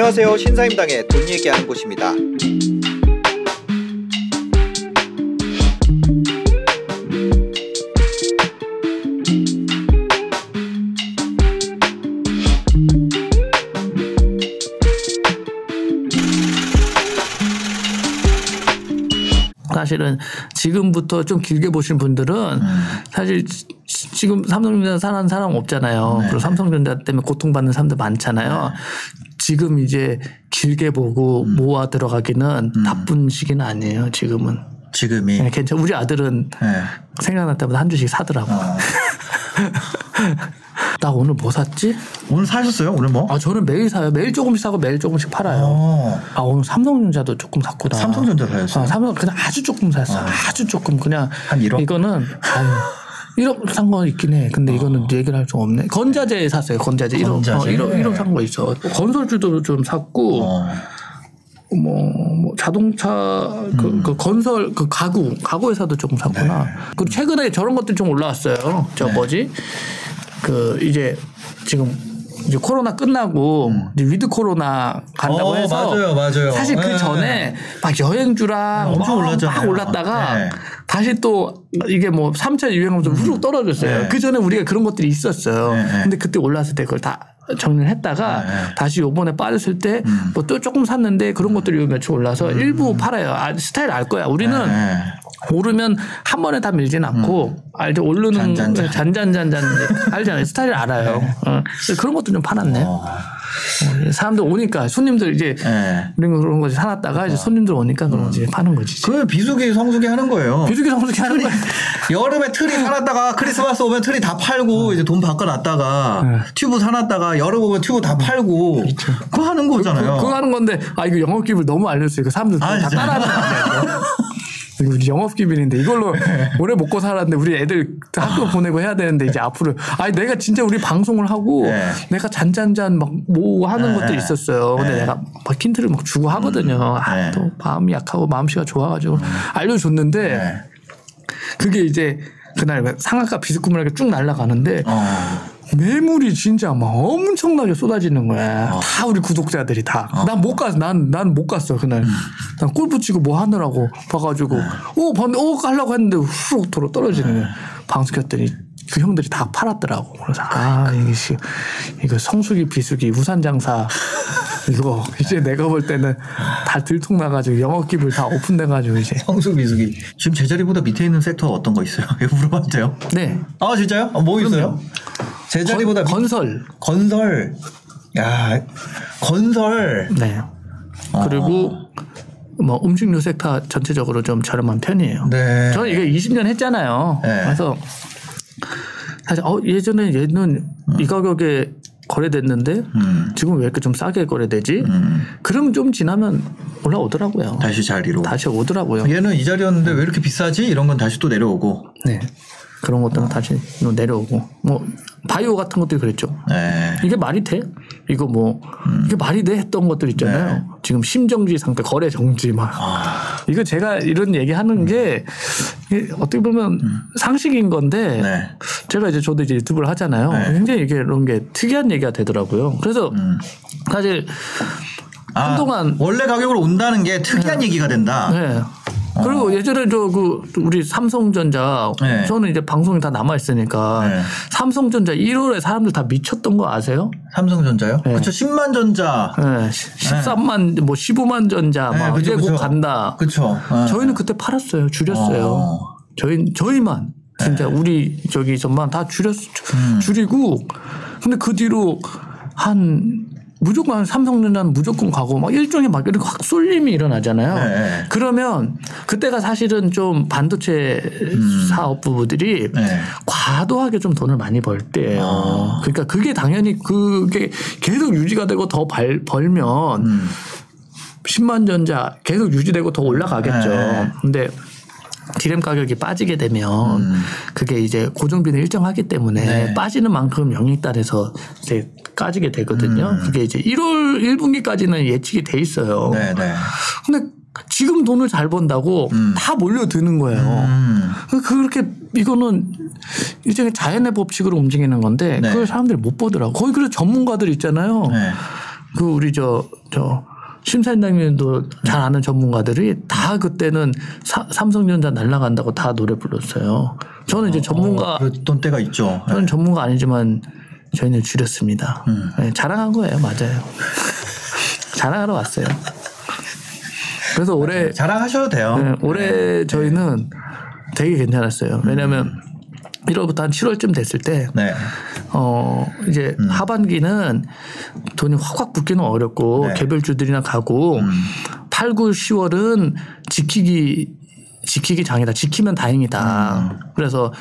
안녕하세요. 신사임당의 돈 얘기하는 곳입니다. 사실은 지금부터 좀 길게 보신 분들은 음. 사실 지- 지금 삼성전자 사는 사람 없잖아요. 네. 그리고 삼성전자 때문에 고통받는 사람들 많잖아요. 지금 이제 길게 보고 음. 모아 들어가기는 나쁜 시기는 아니에요. 지금은 지금이. 네, 괜찮. 우리 아들은 네. 생각날 때마다 한 주씩 사더라고. 어. 나 오늘 뭐 샀지? 오늘 사셨어요? 오늘 뭐? 아 저는 매일 사요. 매일 조금씩 사고 매일 조금씩 팔아요. 어. 아 오늘 삼성전자도 조금 샀구나. 삼성전자 사셨어요? 아, 삼성 그냥 아주 조금 샀어. 아주 조금 그냥 한 1억? 이거는 아유. 1억 산거 있긴 해. 근데 이거는 얘기를 할 수 없네. 건자재 샀어요. 건자재 1억. 건자재. 1억, 1억 산거 있어. 건설주도 좀 샀고 어. 뭐, 뭐 자동차 그, 음. 그 건설 그 가구 가구 회사도 조금 샀구나. 네. 그리고 최근에 저런 것들 좀 올라왔어요. 저 뭐지? 그 이제 지금 이제 코로나 끝나고 이제 위드 코로나 간다고 음. 어, 해서 맞아요, 맞아요. 사실 그 네. 전에 막 여행주랑 엄청 막, 올랐잖아요. 막 올랐다가 네. 다시 또 이게 뭐 3차 유행하면서 후룩 떨어졌어요. 네. 그 전에 우리가 그런 것들이 있었어요. 근데 그때 올랐을 때 그걸 다 정리를 했다가 네. 다시 요번에 빠졌을 때 음. 뭐또 조금 샀는데 그런 것들이 요 며칠 올라서 일부 팔아요. 아, 스타일 알 거야. 우리는 네. 오르면 한 번에 다 밀진 않고 알죠 오르는 음. 잔잔잔. 네. 잔잔잔잔 알잖아요. 스타일 알아요. 어. 그래서 그런 것도 좀 팔았네. 어. 어, 사람들 오니까 손님들 이제 네. 이런 거 그런 거지 사놨다가 이제 손님들 오니까 그런 거지 파는 거지. 그 비수기 성수기 하는 거예요. 비수기 성수기 하는 거야. 여름에 트리 사놨다가 크리스마스 오면 트리 다 팔고 이제 돈 바꿔놨다가 네. 튜브 사놨다가 여름 오면 튜브 다 팔고 그거 하는 거잖아요. 그 거 하는 건데 아 이거 영업 기밀 너무 알렸어요. 그 사람들 아, 다 진짜? 따라하는 거? 이거 우리 영업 기밀인데 이걸로 오래 먹고 살았는데 우리 애들 학교 보내고 해야 되는데 이제 앞으로 아니 내가 진짜 우리 방송을 하고 네. 내가 잔잔잔 막 뭐 하는 네. 것들이 있었어요. 근데 네. 내가 막 힌트를 막 주고 하거든요. 아, 네. 또 마음이 약하고 마음씨가 좋아가지고 알려줬는데 네. 그게 이제 그날 상한가 비스꾸물하게 쭉 날아가는데 어. 매물이 진짜 막 엄청나게 쏟아지는 거야. 어. 다 우리 구독자들이 다. 난못 갔어. 난, 난 못 갔어, 그날. 음. 난 골프 치고 뭐 하느라고 봐가지고, 네. 오, 봤는데, 오, 가려고 했는데 후룩 도로 떨어지는 거야. 방송 켰더니 그 형들이 다 팔았더라고. 그래서, 아, 이게, 씨, 이거 성수기, 비수기, 우산장사, 이거, 이제 내가 볼 때는 다 들통나가지고 영업기물 다 오픈돼가지고 이제. 성수 비수기 지금 제자리보다 밑에 있는 섹터 어떤 거 있어요? 물어봐도 돼요? 네. 아 진짜요? 아, 뭐 있어요? 제자리보다 건, 밑- 건설. 건설 야 건설 네. 그리고 뭐 음식료 섹터 전체적으로 좀 저렴한 편이에요. 네. 저는 이거 20년 했잖아요. 네. 그래서 사실 어 예전에 얘는 이 가격에 거래됐는데 음. 지금 왜 이렇게 좀 싸게 거래되지? 음. 그럼 좀 지나면 올라오더라고요. 다시 자리로 다시 오더라고요. 얘는 이 자리였는데 왜 이렇게 비싸지? 이런 건 다시 또 내려오고 네. 그런 것들은 다시 또 내려오고 뭐 바이오 같은 것들이 그랬죠. 네. 이게 말이 돼? 이거 뭐 이게 말이 돼 했던 것들 있잖아요. 네. 지금 심정지 상태, 거래 정지 막 아. 이거 제가 이런 얘기하는 게 이게 어떻게 보면 상식인 건데 음. 네. 제가 이제 저도 이제 유튜브를 하잖아요. 네. 굉장히 이게 이런 게 특이한 얘기가 되더라고요. 그래서 음. 사실 아, 한동안- 원래 가격으로 온다는 게 특이한 얘기가 된다. 네. 그리고 예전에 저 그 우리 삼성전자 네. 저는 이제 방송이 다 남아 있으니까 네. 삼성전자 1월에 사람들 다 미쳤던 거 아세요? 삼성전자요? 네. 그렇죠. 10만 전자. 네. 13만 뭐 15만 전자 네, 막 그쵸, 이제 곧. 간다. 그렇죠. 저희는 그때 팔았어요. 줄였어요. 어. 저희 저희만 진짜 우리 저기서만 다 줄였 음. 줄이고 근데 그 뒤로 한 무조건 한 삼성전자는 무조건 가고 막 일종의 막 이렇게 확 쏠림이 일어나잖아요. 네. 그러면 그때가 사실은 좀 반도체 사업 부부들이 네. 과도하게 좀 돈을 많이 벌 때예요. 아. 그러니까 그게 당연히 그게 계속 유지가 되고 더 벌, 벌면 음. 10만 전자 계속 유지되고 더 올라가겠죠. 네. 근데 디램 가격이 빠지게 되면 음. 그게 이제 고정비는 일정하기 때문에 네. 빠지는 만큼 영익단에서 이제 까지게 되거든요. 음. 그게 이제 1월 1분기까지는 예측이 돼 있어요. 네, 네. 근데 지금 돈을 잘 번다고 음. 다 몰려드는 거예요. 음. 그- 그렇게 이거는 일종의 자연의 법칙으로 움직이는 건데 네. 그걸 사람들이 못 보더라고. 거기 그래서 전문가들 있잖아요. 네. 그 우리 저 저 심사위원님도 잘 아는 전문가들이 다 그때는 사- 삼성전자 날라간다고 다 노래 불렀어요. 저는 이제 전문가 그랬던 때가 있죠. 저는 전문가 아니지만 저희는 줄였습니다. 네, 자랑한 거예요, 맞아요. 자랑하러 왔어요. 그래서 올해 자랑하셔도 돼요. 네, 올해 저희는 되게 괜찮았어요. 왜냐하면 1월부터 한 7월쯤 됐을 때 네. 어, 이제 하반기는 돈이 확확 붙기는 어렵고 네. 개별주들이나 가고 8, 9, 10월은 지키기 지키기 장이다. 지키면 다행이다. 그래서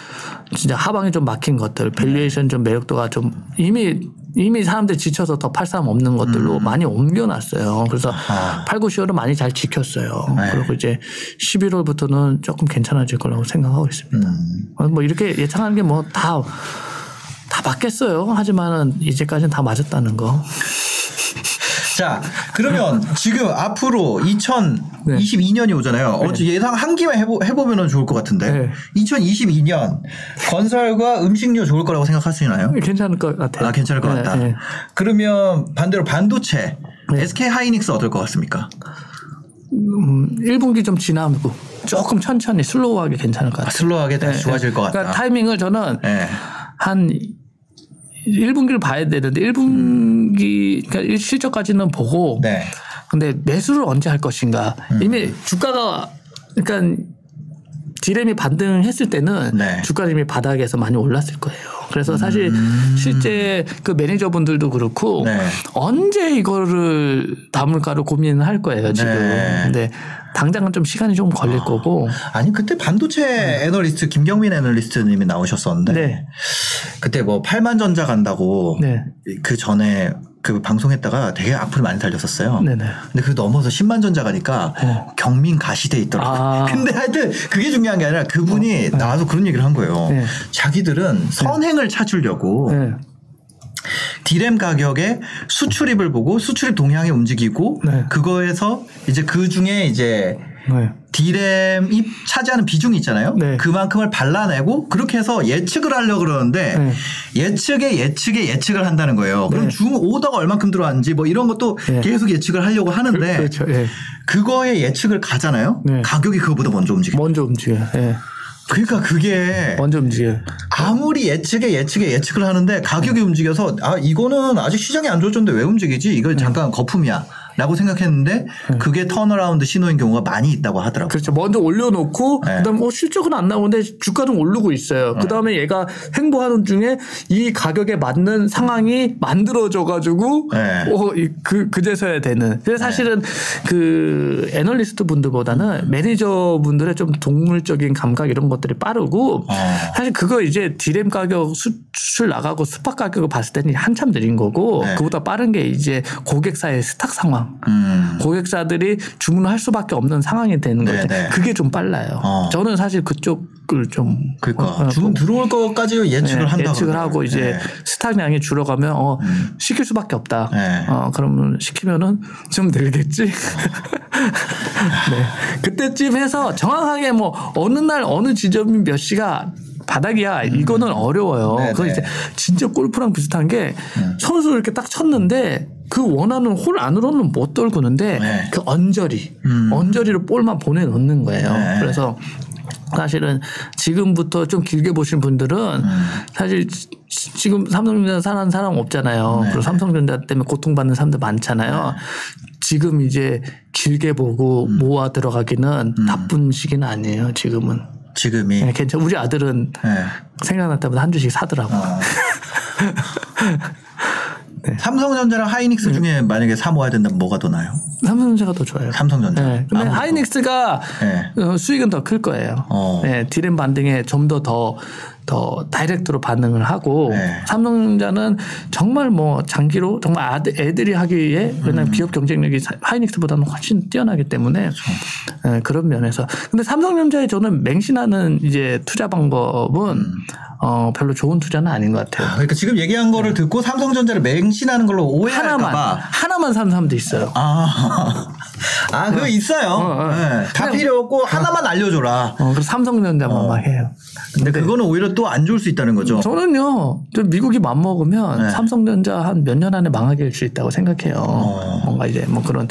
진짜 하방에 좀 막힌 것들, valuation 좀 매력도가 좀 이미 이미 사람들 지쳐서 더 팔 사람 없는 것들로 많이 옮겨놨어요. 그래서 아. 8, 9, 10월은 많이 잘 지켰어요. 네. 그리고 이제 11월부터는 조금 괜찮아질 거라고 생각하고 있습니다. 어, 뭐 이렇게 예상하는 게 뭐 다 다 맞겠어요. 하지만은 이제까지는 다 맞았다는 거. 자, 그러면 지금 앞으로 2022년이 오잖아요. 어째 예상 한 기만 해보, 해보면 좋을 것 같은데. 네. 2022년 건설과 음식료 좋을 거라고 생각하시나요? 괜찮을 것 같아요. 아, 괜찮을 것 네, 같다. 네. 그러면 반대로 반도체. 네. SK 하이닉스 어떨 것 같습니까? 음, 1분기 좀 지나고 조금 천천히 슬로우하게 괜찮을 것 아, 같아요. 슬로우하게 다시 네, 좋아질 네. 것 같다. 그러니까 타이밍을 저는 네. 한 1분기를 봐야 되는데 1분기 그러니까 일- 실적까지는 보고 네. 근데 매수를 언제 할 것인가 음. 이미 주가가 그러니까 디램이 반등했을 때는 네. 주가가 이미 바닥에서 많이 올랐을 거예요. 그래서 사실 실제 그 매니저분들도 그렇고 음. 네. 언제 이거를 담을까를 고민을 할 거예요 지금. 네. 근데 당장은 좀 시간이 좀 걸릴 거고. 아니 그때 반도체 애널리스트 김경민 애널리스트님이 나오셨었는데 네. 그때 뭐 8만 전자 간다고 네. 그 전에 그 방송했다가 되게 악플 많이 달렸었어요. 네네. 근데 그 넘어서 10만 전자 가니까 어. 경민 가시돼 있더라고요. 아. 근데 하여튼 그게 중요한 게 아니라 그분이 나와서 그런 얘기를 한 거예요. 네. 자기들은 선행을 찾으려고 네. 디램 가격에 수출입을 보고 수출입 동향이 움직이고 네. 그거에서 이제 그 중에 이제 네. 디램이 차지하는 비중이 있잖아요. 네. 그만큼을 발라내고 그렇게 해서 예측을 하려고 그러는데 네. 예측에 예측에 예측을 한다는 거예요. 그럼 네. 중 오더가 얼만큼 들어왔는지 뭐 이런 것도 네. 계속 예측을 하려고 하는데 그렇죠. 예. 그거에 예측을 가잖아요. 네. 가격이 그거보다 먼저 움직여. 먼저 움직여. 예. 그러니까 그게 먼저 움직여. 아무리 예측에 예측에 예측을 하는데 가격이 움직여서 아 이거는 아직 시장이 안 좋아졌는데 왜 움직이지? 이거 네. 잠깐 거품이야. 라고 생각했는데 그게 turnaround 신호인 경우가 많이 있다고 하더라고요. 그렇죠. 먼저 올려놓고 네. 그다음 어 실적은 안 나오는데 주가는 오르고 있어요. 그다음에 얘가 횡보하는 중에 이 가격에 맞는 상황이 만들어져 가지고 네. 어그 그제서야 되는. 그래서 사실은 그 애널리스트 분들보다는 매니저 분들의 좀 동물적인 감각 이런 것들이 빠르고 어. 사실 그거 이제 디램 가격 수출 나가고 spot 가격을 봤을 때는 한참 느린 거고 네. 그보다 빠른 게 이제 고객사의 stock 상황. 음. 고객사들이 주문을 할 수밖에 없는 상황이 되는 네, 거죠. 네. 그게 좀 빨라요. 어. 저는 사실 그쪽을 좀 그러니까 어, 주문 들어올 것까지 예측을 네, 한다고 예측을. 하고 이제 네. 음. stock량이 줄어가면 어 시킬 수밖에 없다. 네. 어 그러면 시키면은 좀 늘겠지. 네. 그때쯤 해서 정확하게 뭐 어느 날 어느 지점이 몇 시가 바닥이야 이거는 어려워요. 음. 네, 그건 네. 이제 진짜 골프랑 비슷한 게 선수 이렇게 딱 쳤는데 그 원하는 홀 안으로는 못 떨구는데 네. 그 언저리 음. 언저리로 볼만 보내 놓는 거예요. 네. 그래서 사실은 지금부터 좀 길게 보신 분들은 음. 사실 지- 지금 삼성전자 사는 사람 없잖아요. 네. 그리고 삼성전자 때문에 고통받는 사람들 많잖아요. 지금 이제 길게 보고 음. 모아 들어가기는 나쁜 시기는 아니에요. 지금은 지금이 네, 괜찮. 우리 아들은 네. 생각날 때마다 한 주씩 사더라고. 어. 네. 삼성전자랑 하이닉스 중에 만약에 사 모아야 된다면 뭐가 더 나요? 삼성전자가 더 좋아요. 삼성전자. 네. 근데 아무래도. 하이닉스가 네. 어, 수익은 더 클 거예요. 어. 네, 디램 반등에 좀 더 더 더 다이렉트로 반응을 하고 네. 삼성전자는 정말 뭐 장기로 정말 아들, 애들이 하기에 음. 왜냐하면 기업 경쟁력이 사- 하이닉스보다는 훨씬 뛰어나기 때문에 그렇죠. 네, 그런 면에서 근데 삼성전자에 저는 맹신하는 이제 투자 방법은 음. 어, 별로 좋은 투자는 아닌 것 같아요. 그러니까 지금 얘기한 거를 듣고 삼성전자를 맹신하는 걸로 오해할까 네. 하나만 봐. 하나만 사는 사람도 있어요. 아. 아, 그거 있어요. 어. 네. 다 필요 없고 하나만 알려줘라. 어, 그래서 삼성전자만 어. 막 해요. 근데 그거는 오히려 또 안 좋을 수 있다는 거죠. 저는요, 좀 미국이 맘먹으면 네. 삼성전자 한 몇 년 안에 망하게 될 수 있다고 생각해요. 어. 뭔가 이제 뭐 그런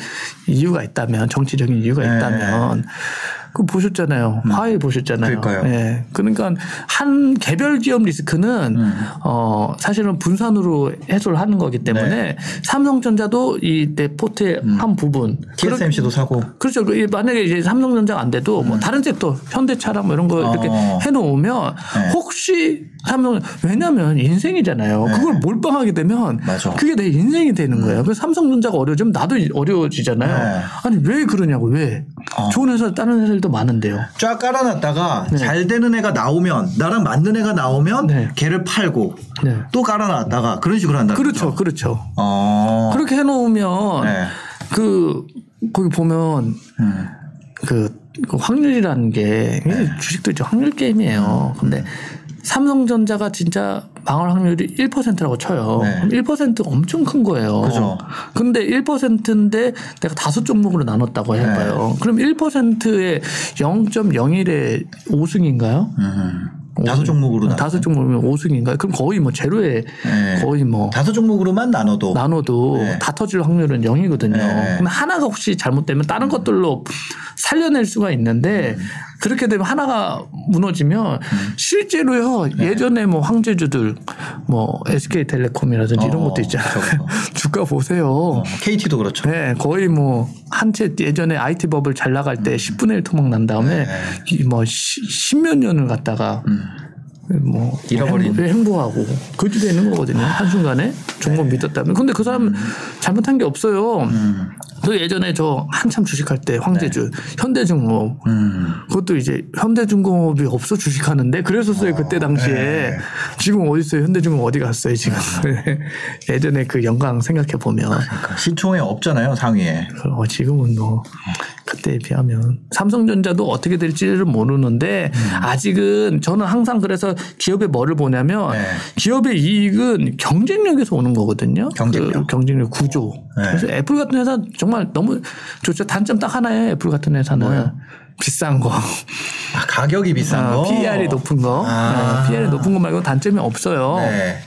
이유가 있다면, 정치적인 이유가 네. 있다면. 그 보셨잖아요. 화해 보셨잖아요. 그러니까요. 예. 그러니까 한 개별 기업 리스크는 음. 어 사실은 분산으로 해소를 하는 거기 때문에 네. 삼성전자도 이내 포트의 음. 한 부분 TSMC도 사고. 그렇죠. 그 만약에 이제 삼성전자가 안 돼도 뭐 다른 섹터, 현대차랑 뭐 이런 거 이렇게 음. 어. 해놓으면 네. 혹시 삼성 왜냐하면 인생이잖아요. 그걸 몰빵하게 되면 맞아. 그게 내 인생이 되는 거예요. 그래서 삼성전자가 어려워지면 나도 어려워지잖아요. 네. 아니 왜 그러냐고 왜? 어. 좋은 회사 다른 회사들도 많은데요. 쫙 깔아놨다가 네. 잘 되는 애가 나오면 나랑 맞는 애가 나오면 네. 걔를 팔고 네. 또 깔아놨다가 그런 식으로 한다. 그렇죠, 그렇죠. 어. 그렇게 해놓으면 네. 그 거기 보면 음. 그, 그 확률이라는 게 네. 주식도 이제 확률 게임이에요. 근데 삼성전자가 진짜 망할 확률이 1%라고 쳐요. 네. 그럼 1% 엄청 큰 거예요. 그죠. 근데 1%인데 내가 다섯 종목으로 나눴다고 해봐요. 네. 그럼 1%에 0.01의 5승인가요? 음. 다섯 종목으로 나. 다섯 종목이면 5승인가요? 그럼 거의 뭐 제로에 네. 거의 뭐 다섯 종목으로만 나눠도 나눠도 네. 다 터질 확률은 0이거든요. 네. 그럼 하나가 혹시 잘못되면 다른 것들로 살려낼 수가 있는데 그렇게 되면 하나가 무너지면 실제로요 예전에 뭐 황제주들 뭐 SK텔레콤이라든지 이런 어, 것도 있잖아요. 저거. 주가 보세요. 어, KT도 그렇죠. 네, 거의 뭐 한 채 예전에 IT 버블 잘 나갈 때 10분의 1 토막 난 다음에 네. 이뭐 십몇 년을 갖다가 뭐 잃어버린. 행보, 행보하고 그렇게 되는 거거든요. 한순간에 좋은 건 믿었다면. 근데 그 사람 잘못한 게 없어요. 음. 그 예전에 저 한참 주식할 때 황제주, 현대중공업 음. 그것도 이제 현대중공업이 없어 주식하는데 그랬었어요 그때 당시에 네. 지금 어디 있어요 현대중공업 어디 갔어요 지금 예전에 그 영광 생각해 보면 그러니까 시총에 없잖아요 상위에. 어, 지금은 뭐 그때에 비하면 삼성전자도 어떻게 될지를 모르는데 음. 아직은 저는 항상 그래서 기업의 뭐를 보냐면 네. 기업의 이익은 경쟁력에서 오는 거거든요. 경쟁력. 그 경쟁력 구조. 네. 그래서 애플 같은 회사 정말 너무 좋죠. 단점 딱 하나예요. 애플 같은 회사는 뭐요? 비싼 거. 아, 가격이 비싼 거. PER이 높은 거. 아. 네, PER이 높은 거 말고 단점이 없어요. 네.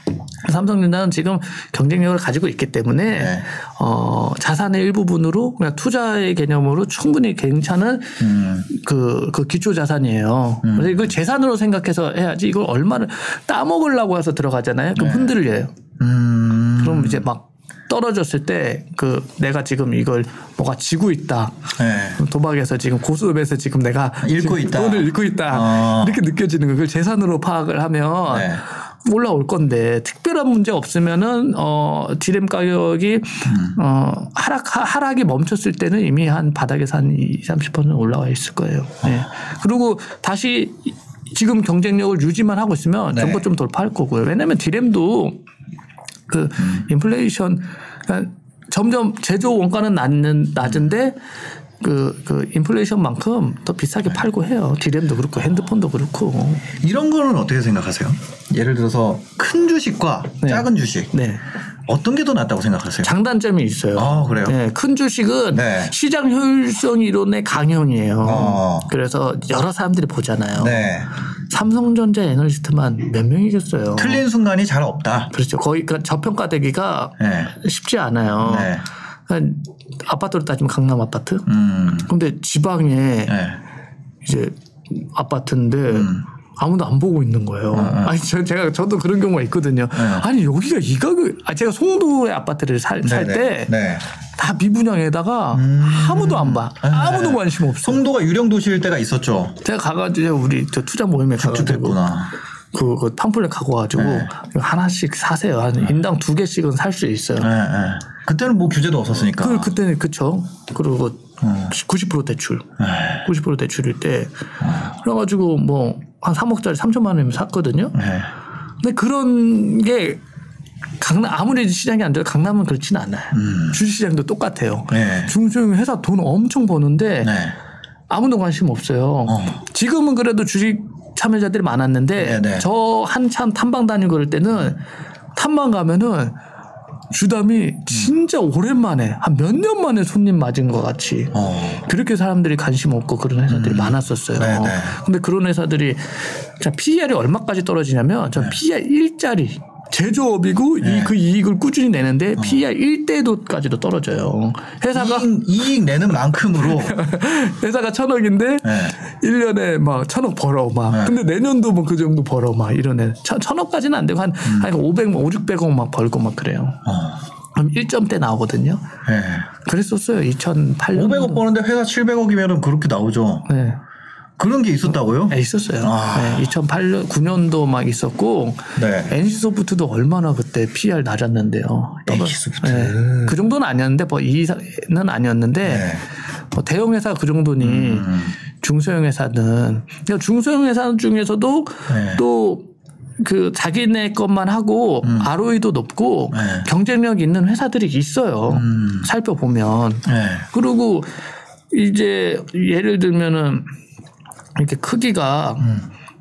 삼성전자는 지금 경쟁력을 가지고 있기 때문에 네. 어, 자산의 일부분으로 그냥 투자의 개념으로 충분히 괜찮은 음. 그, 그 기초 자산이에요. 그래서 이걸 재산으로 생각해서 해야지 이걸 얼마를 따먹으려고 해서 들어가잖아요. 그럼 흔들려요. 음. 그럼 이제 막 떨어졌을 때 그 내가 지금 이걸 뭐가 지고 있다. 네. 도박에서 지금 고수업에서 지금 내가 잃고 지금 있다. 돈을 잃고 있다. 어. 이렇게 느껴지는 거. 그걸 재산으로 파악을 하면 네. 올라올 건데 특별한 문제 없으면은 어 디램 가격이 음. 어 하락 하- 하락이 멈췄을 때는 이미 한 바닥에서 한 2, 30%는 올라와 있을 거예요. 네. 그리고 다시 지금 경쟁력을 유지만 하고 있으면 네. 전부 좀 돌파할 거고요. 왜냐하면 디램도 그 음. 인플레이션 그러니까 점점 제조 원가는 낮는 낮은데 그, 그 인플레이션만큼 더 비싸게 팔고 해요. 디램도 그렇고 핸드폰도 그렇고. 이런 거는 어떻게 생각하세요? 예를 들어서 큰 주식과 네. 작은 주식 네. 어떤 게 더 낫다고 생각하세요? 장단점이 있어요. 아, 그래요? 네, 큰 주식은 네. 시장 효율성 이론의 강형이에요. 어. 그래서 여러 사람들이 보잖아요. 네. 삼성전자 애널리스트만 몇 명이겠어요. 틀린 순간이 잘 없다. 그렇죠. 거의 그러니까 저평가되기가 네. 쉽지 않아요. 네. 아파트로 따지면 강남 아파트. 음. 근데 지방에 네. 이제 아파트인데 음. 아무도 안 보고 있는 거예요. 아니 저, 제가 저도 그런 경우가 있거든요. 네. 아니 여기가 이 가격. 아 제가 송도의 아파트를 살 네, 때 네. 다 미분양에다가 아무도 안 봐. 네. 아무도 관심 없어. 송도가 유령 도시일 때가 있었죠. 제가 가가지고 우리 저 투자 모임에 가가지고. 그, 그 팜플렛 갖고 와가지고 네. 하나씩 사세요. 한 인당 두 개씩은 살 수 있어요. 네, 네. 그때는 뭐 규제도 없었으니까. 그 그때는 그쵸. 그리고 어. 90% 대출. 네. 90% 대출일 때 그래가지고 뭐 한 3억짜리 3천만 원이면 샀거든요. 네. 근데 그런 게 강남 아무리 시장이 안 좋아 강남은 그렇지는 않아요. 주식시장도 똑같아요. 음. 네. 중소형 회사 돈 엄청 버는데 네. 아무도 관심 없어요. 어. 지금은 그래도 주식 참여자들이 많았는데 네, 네. 저 한참 탐방 다니고 그럴 때는 탐방 가면은 주담이 진짜 오랜만에 한 몇 년 만에 손님 맞은 것 같이 어. 그렇게 사람들이 관심 없고 그런 회사들이 많았었어요. 네, 네. 근데 그런 회사들이 자 PER이 얼마까지 떨어지냐면 네. 저 PER 1짜리 제조업이고 이그 이익을 꾸준히 내는데 어. PER 1대도까지도 떨어져요. 회사가 이익, 이익 내는 만큼으로 회사가 천억인데 네. 일 1년에 막 천억 벌어 막. 근데 내년도 뭐 그 정도 벌어 막 이러네. 천, 천억까지는 안 되고 한, 한 500, 5, 600억 막 벌고 막 그래요. 음. 어. 그럼 1점대 나오거든요. 네. 그랬었어요. 2008년. 500억 버는데 회사 700억이면 그렇게 나오죠. 네. 그런 게 있었다고요? 네, 있었어요. 아. 네, 2008년, 9년도 막 있었고, 네. NC소프트도 얼마나 그때 PR 낮았는데요. NC소프트. 네. 그 정도는 아니었는데, 뭐, 이 이상은 아니었는데, 네. 뭐 대형 회사 그 정도니 음. 중소형 회사는, 그러니까 중소형 회사 중에서도 네. 또그 자기네 것만 하고 ROE도 높고 음. 네. 경쟁력 있는 회사들이 있어요. 음. 살펴보면. 네. 그리고 이제 예를 들면은 이렇게 크기가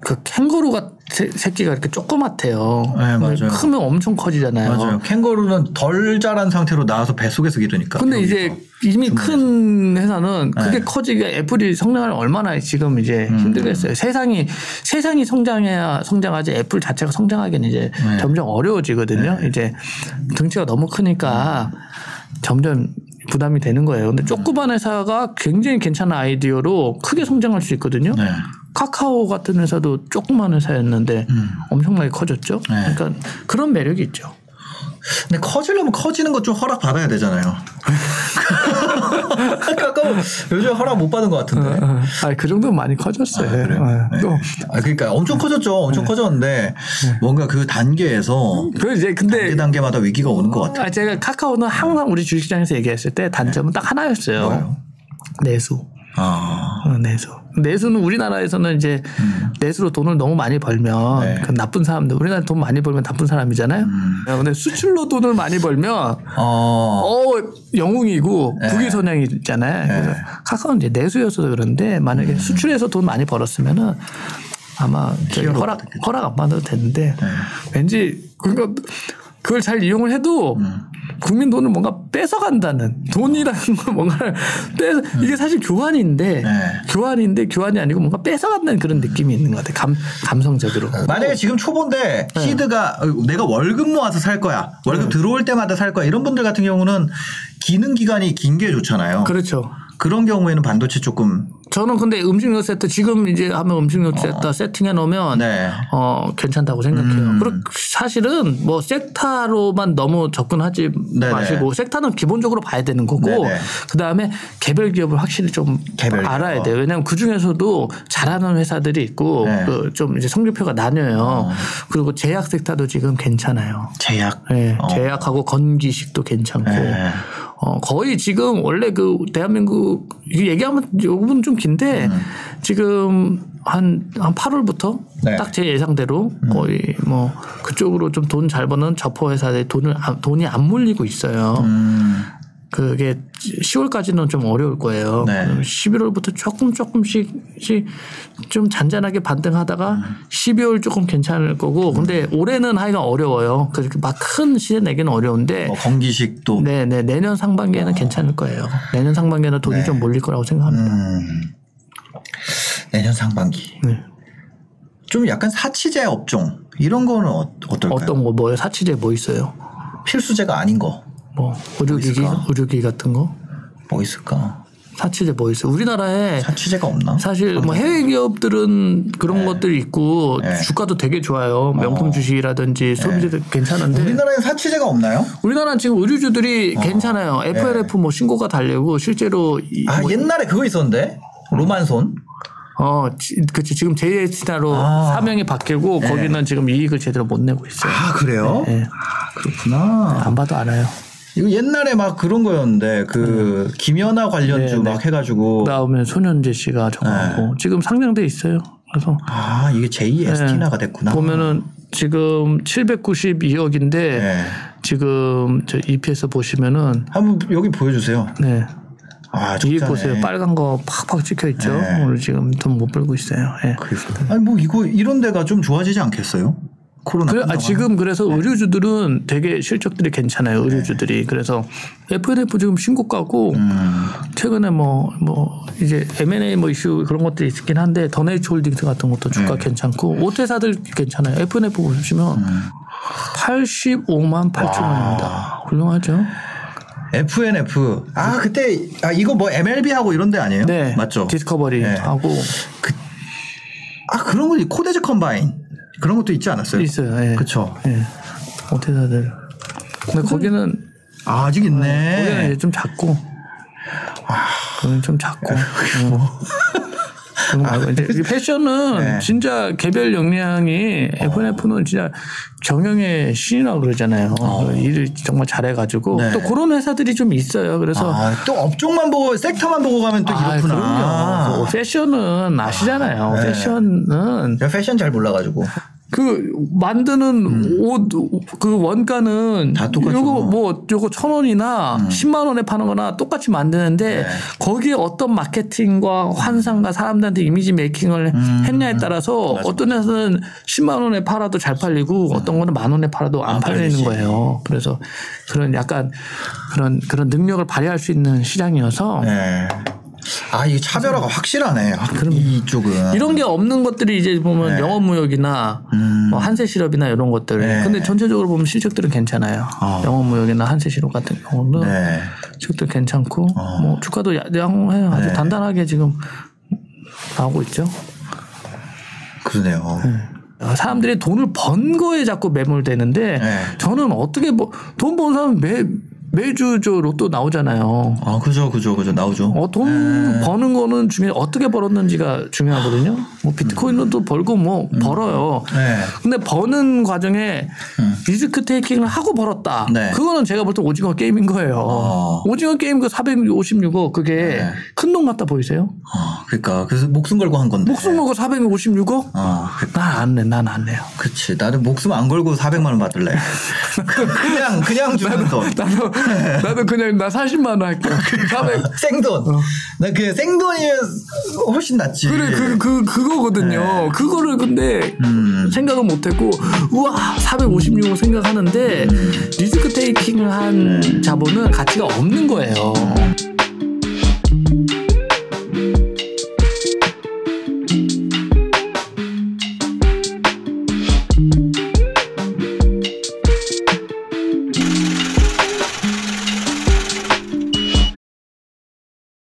그 캥거루가 새- 새끼가 이렇게 조그맣대요. 네, 맞아요. 크면 엄청 커지잖아요. 맞아요. 캥거루는 덜 자란 상태로 나와서 뱃속에서 기르니까. 근데 여기서. 이제 이미 큰 회사는 그게 네. 커지기가 애플이 성장을 얼마나 지금 이제 음. 힘들겠어요. 세상이 세상이 성장해야 성장하지 애플 자체가 성장하기는 이제 네. 점점 어려워지거든요. 이제 등치가 너무 크니까 점점 부담이 되는 거예요. 근데 조그만 회사가 굉장히 괜찮은 아이디어로 크게 성장할 수 있거든요. 네. 카카오 같은 회사도 조그만 회사였는데 엄청나게 커졌죠. 음. 네. 그러니까 그런 매력이 있죠. 근데 커지려면 커지는 것 좀 허락 받아야 되잖아요. 아까 요즘 허락 못 받은 것 같은데. 아, 그 정도면 많이 커졌어요. 네. 또 아, 그러니까 엄청 커졌죠. 엄청 커졌는데 뭔가 그 단계에서 그 이제 근데 단계 단계마다 위기가 오는 것 같아요. 아, 제가 카카오는 항상 우리 주식시장에서 얘기했을 때 단점은 딱 하나였어요. 뭐예요? 내수. 아, 어, 내수. 내수는 우리나라에서는 이제 내수로 돈을 너무 많이 벌면 네. 그 나쁜 사람들 우리나라 돈 많이 벌면 나쁜 사람이잖아요. 어, 근데 수출로 돈을 많이 벌면 어, 어 영웅이고 네. 부귀선양이잖아요. 그래서 카카오는 이제 내수여서 그런데 만약에 음. 수출해서 돈 많이 벌었으면은 아마 허락 허락 안 받아도 되는데 네. 왠지 그러니까 그걸 잘 이용을 해도 음. 국민 돈을 뭔가 뺏어간다는 돈이라는 걸 뭔가 뺏어 이게 사실 교환인데 음. 네. 교환인데 교환이 아니고 뭔가 뺏어간다는 그런 느낌이 있는 것 같아. 감 감성적으로. 만약에 지금 초보인데 시드가 어, 내가 월급 모아서 살 거야. 월급 들어올 때마다 살 거야. 이런 분들 같은 경우는 기능 기간이 긴 게 좋잖아요. 그렇죠. 그런 경우에는 반도체 조금 저는 근데 음식료 세트 지금 이제 하면 음식료 세트 세팅해 놓으면 어. 네. 어 괜찮다고 생각해요. 그리고 사실은 뭐 섹타로만 너무 접근하지 네네. 마시고 섹타는 기본적으로 봐야 되는 거고 네네. 그 다음에 개별 기업을 확실히 좀 개별. 알아야 돼요. 왜냐하면 그 중에서도 잘하는 회사들이 있고 네. 어. 그좀 이제 성적표가 나뉘어요. 그리고 제약 섹타도 지금 괜찮아요. 제약. 네, 어. 제약하고 건기식도 괜찮고 네. 어, 거의 지금 원래 그 대한민국 얘기하면 요금은 좀 긴데 지금 한, 한 8월부터 음. 네. 딱제 예상대로 거의 뭐 그쪽으로 좀 돈 잘 버는 저포 회사에 돈을 안- 돈이 안 몰리고 있어요. 음, 그게 10월까지는 좀 어려울 거예요. 네. 11월부터 조금 조금씩 좀 잔잔하게 반등하다가 12월 조금 괜찮을 거고 근데 올해는 하여간 어려워요. 그렇게 막 큰 시세 내기는 어려운데 뭐 건기식도. 네, 네. 내년 상반기에는 괜찮을 거예요. 내년 상반기에는 돈이 좀 몰릴 거라고 생각합니다. 네. 음, 내년 상반기. 네. 좀 약간 사치제 업종 이런 거는 어, 어떨까요? 어떤 거 뭐요? 사치제 뭐 있어요? 필수제가 아닌 거. 뭐 의료기기, 있을까? 의료기기 같은 거? 뭐 있을까? 사치제 뭐 있어요? 우리나라에 사치제가 없나? 사실 뭐 해외 기업들은 그런 것들이 있고 네. 주가도 되게 좋아요. 명품 주식이라든지 소비재도 괜찮은데 우리나라에 사치제가 없나요? 우리나라는 지금 의류주들이 괜찮아요. FLF 뭐 신고가 달리고 실제로 이- 아뭐 옛날에 그거 있었는데 로만손. 어, 지- 그치 지금 JS나로 아. 사명이 바뀌고 거기는 지금 이익을 제대로 못 내고 있어요. 아 그래요? 네. 아, 그렇구나. 안 봐도 알아요. 이거 옛날에 막 그런 거였는데 그 김연아 관련주 네, 네. 막 해가지고 그다음에 손현재 씨가 저거 하고 지금 상장돼 있어요. 그래서 아 이게 제2 에스티나가 됐구나. 보면은 지금 792억인데 네. 지금 저 EPS 보시면은 한번 여기 보여주세요. 네. 아 이게. 보세요. 빨간 거 팍팍 찍혀 있죠. 네. 오늘 지금 돈 못 벌고 있어요. 예. 아니 뭐 이거 이런 데가 좀 좋아지지 않겠어요? 코로나. 그래, 아, 지금 그래서 의류주들은 되게 실적들이 괜찮아요. 의류주들이. 그래서 FNF 지금 신고가고 음. 최근에 뭐, 뭐, 이제 M&A 뭐 이슈 그런 것들이 있긴 한데 더네이처 홀딩스 같은 것도 주가 네. 괜찮고 오태사들 괜찮아요. FNF 보시면 음. 85만 8천 원입니다. 훌륭하죠? F&F. 아 그때 아 이거 뭐 MLB 하고 이런 데 아니에요? 네. 맞죠. 디스커버리 네. 하고 아 그런 거 코데즈 컴바인 그런 것도 있지 않았어요? 있어요. 예. 그쵸. 예. 오태사들. 근데 거기는 아, 아직 거기는 있네. 이제 좀 작고. 거기는 좀 작고. 어. 거 말고 이제 이 패션은 네. 진짜 개별 역량이 F&F는 진짜 경영의 신이라고 그러잖아요. 일을 정말 잘해가지고 네. 또 그런 회사들이 좀 있어요. 그래서 아, 또 업종만 보고 섹터만 보고 가면 또 아, 이렇구나. 그럼요. 그 패션은 아시잖아요. 네. 패션은 패션 잘 몰라가지고. 그 만드는 옷그 원가는 음. 다 똑같죠. 음. 요거 뭐 요거 천 원이나 십만 원에 파는 거나 똑같이 만드는데 네. 거기에 어떤 마케팅과 환상과 사람들한테 이미지 메이킹을 음. 했냐에 따라서 어떤 회사는 십만 원에 팔아도 잘 팔리고 어떤 거는 만 원에 팔아도 안, 안 팔리는 팔리지. 거예요. 그래서 그런 약간 그런 그런 능력을 발휘할 수 있는 시장이어서 네. 아, 이 차별화가 확실하네. 이쪽은. 이런 게 없는 것들이 이제 보면 네. 영업무역이나 음. 뭐 한세 실업이나 이런 것들. 네. 근데 전체적으로 보면 실적들은 괜찮아요. 어. 영업무역이나 한세 실업 같은 경우는 네. 실적도 괜찮고 어. 뭐 주가도 야- 양호해요. 아주 네. 단단하게 지금 나오고 있죠. 그러네요. 어, 사람들이 돈을 번 거에 자꾸 매몰되는데 네. 저는 어떻게 뭐돈 버는 사람 매 매주 저 로또 나오잖아요. 아, 그죠, 그죠, 그죠. 나오죠. 어, 돈 버는 거는 중요 어떻게 벌었는지가 중요하거든요. 뭐 비트코인도 벌고 뭐 벌어요. 네. 근데 버는 과정에 리스크 테이킹을 하고 벌었다. 네. 그거는 제가 볼 때 오징어 게임인 거예요. 어. 오징어 게임 그 456억 그게 네. 큰돈 같다 보이세요? 어, 그러니까 그래서 목숨 걸고 한 건데. 목숨 걸고 456억? 어, 그, 난안 내, 난 안 내요. 그치. 나도 목숨 안 걸고 400만 원 받을래. 그냥 그냥 주는 돈. 나도, 나도 그냥 나 40만 원 할게. 400. 생돈. 나 그냥 생돈이면 훨씬 낫지. 어. 그래, 그, 그, 그거거든요. 그거를 근데 음. 생각은 못했고, 우와, 456억 생각하는데, 리스크 테이킹을 한 자본은 가치가 없는 거예요.